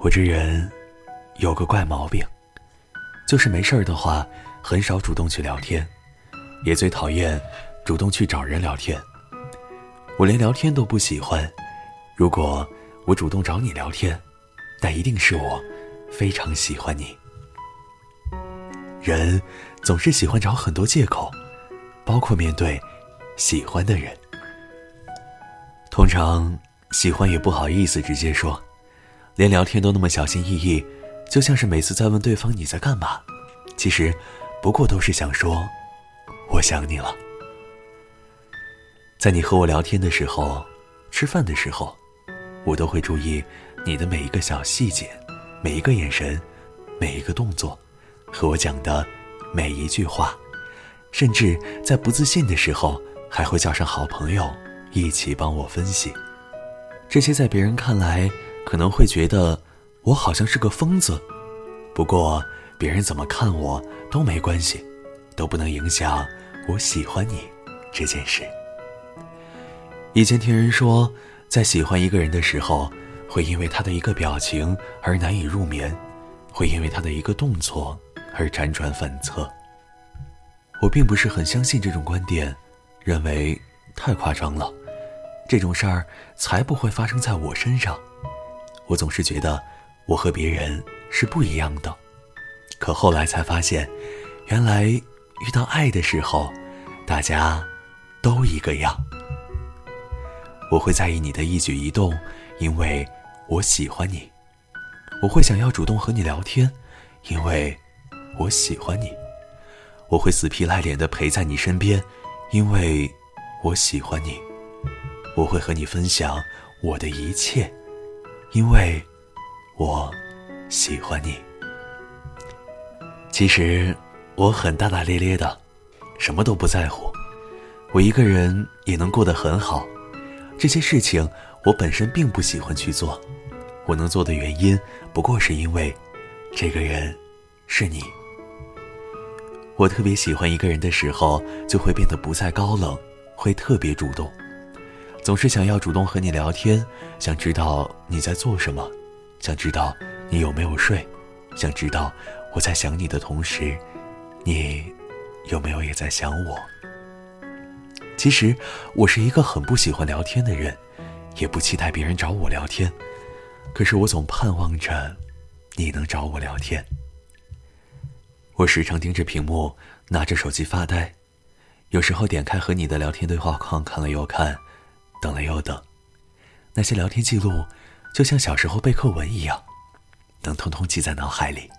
我这人有个怪毛病，就是没事儿的话很少主动去聊天，也最讨厌主动去找人聊天。我连聊天都不喜欢，如果我主动找你聊天，那一定是我非常喜欢你。人总是喜欢找很多借口，包括面对喜欢的人。通常喜欢也不好意思直接说。连聊天都那么小心翼翼，就像是每次在问对方你在干嘛，其实不过都是想说我想你了。在你和我聊天的时候，吃饭的时候，我都会注意你的每一个小细节，每一个眼神，每一个动作，和我讲的每一句话，甚至在不自信的时候，还会叫上好朋友一起帮我分析。这些在别人看来。可能会觉得我好像是个疯子，不过别人怎么看我都没关系，都不能影响我喜欢你这件事。以前听人说，在喜欢一个人的时候，会因为他的一个表情而难以入眠，会因为他的一个动作而辗转反侧。我并不是很相信这种观点，认为太夸张了，这种事儿才不会发生在我身上。我总是觉得我和别人是不一样的，可后来才发现，原来遇到爱的时候，大家都一个样。我会在意你的一举一动，因为我喜欢你；我会想要主动和你聊天，因为我喜欢你；我会死皮赖脸的陪在你身边，因为我喜欢你；我会和你分享我的一切。因为，我喜欢你。其实我很大大咧咧的，什么都不在乎。我一个人也能过得很好。这些事情我本身并不喜欢去做。我能做的原因，不过是因为这个人是你。我特别喜欢一个人的时候，就会变得不再高冷，会特别主动。总是想要主动和你聊天，想知道你在做什么，想知道你有没有睡，想知道我在想你的同时，你有没有也在想我。其实我是一个很不喜欢聊天的人，也不期待别人找我聊天，可是我总盼望着你能找我聊天。我时常盯着屏幕，拿着手机发呆，有时候点开和你的聊天对话框看了又看。等了又等，那些聊天记录就像小时候背课文一样，能通通记在脑海里。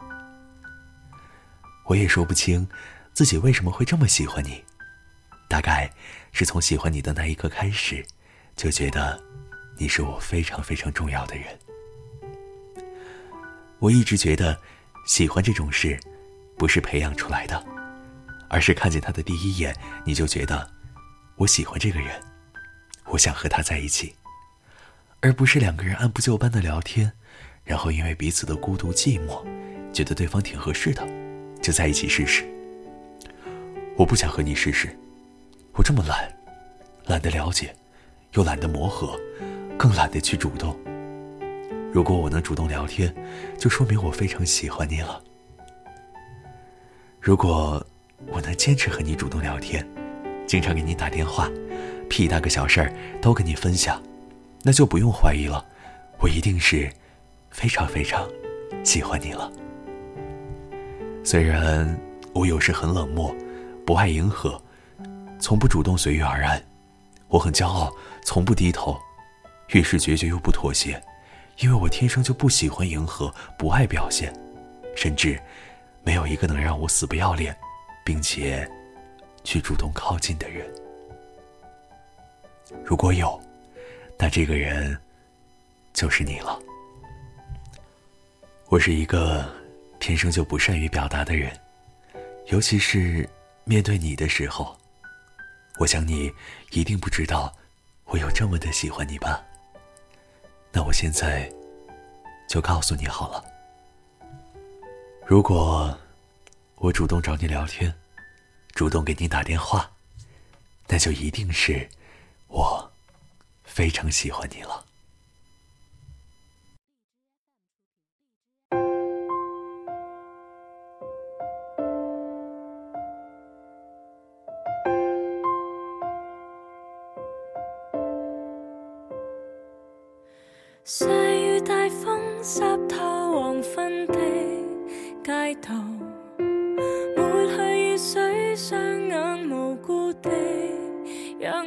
我也说不清自己为什么会这么喜欢你，大概是从喜欢你的那一刻开始，就觉得你是我非常非常重要的人。我一直觉得，喜欢这种事，不是培养出来的，而是看见他的第一眼，你就觉得我喜欢这个人。我想和他在一起，而不是两个人按部就班的聊天，然后因为彼此的孤独寂寞，觉得对方挺合适的，就在一起试试。我不想和你试试，我这么懒，懒得了解，又懒得磨合，更懒得去主动。如果我能主动聊天，就说明我非常喜欢你了。如果我能坚持和你主动聊天，经常给你打电话。屁大个小事儿都跟你分享，那就不用怀疑了，我一定是非常非常喜欢你了。虽然我有时很冷漠，不爱迎合，从不主动随遇而安，我很骄傲，从不低头，越是决绝又不妥协，因为我天生就不喜欢迎合，不爱表现，甚至没有一个能让我死不要脸，并且去主动靠近的人。如果有，那这个人就是你了。我是一个天生就不善于表达的人，尤其是面对你的时候，我想你一定不知道我有这么的喜欢你吧。那我现在就告诉你好了。如果我主动找你聊天，主动给你打电话，那就一定是。我非常喜欢你了。细雨大风，湿透黄昏的街道，抹去雨水，双眼无辜的。仰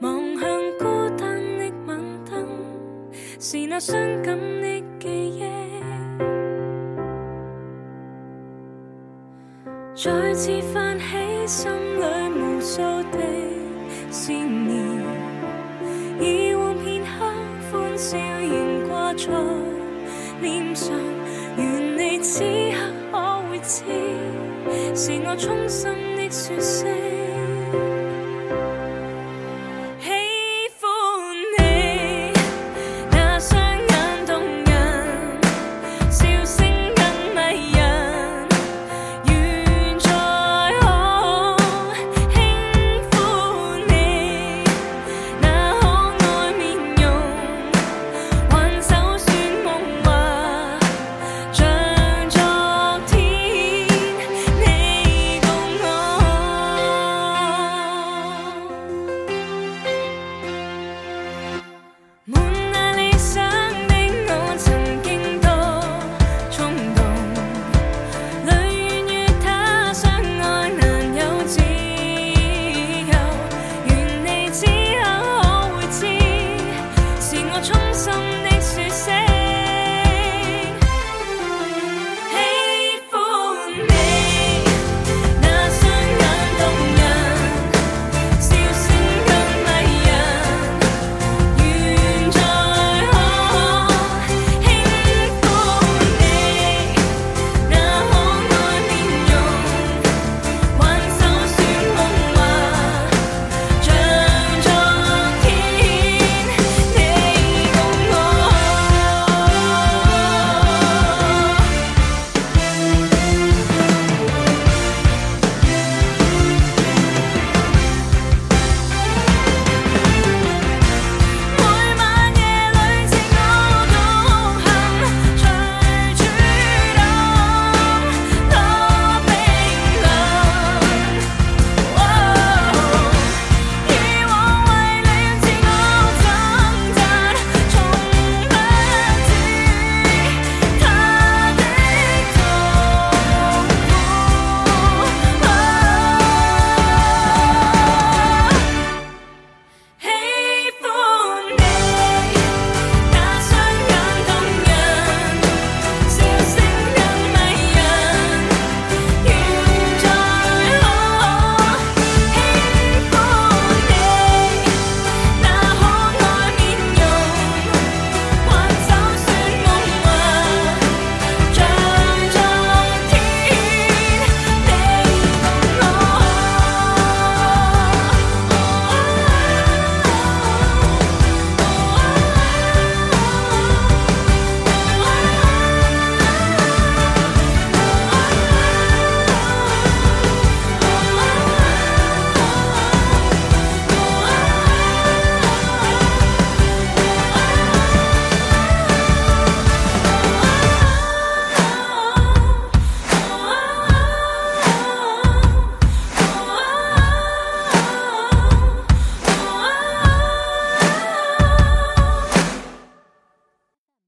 望，望向孤单的晚灯，是那伤感的记忆，再次泛起心里无数的思念，以往片刻欢笑仍挂在脸上，愿你此刻可会知，是我衷心的说声。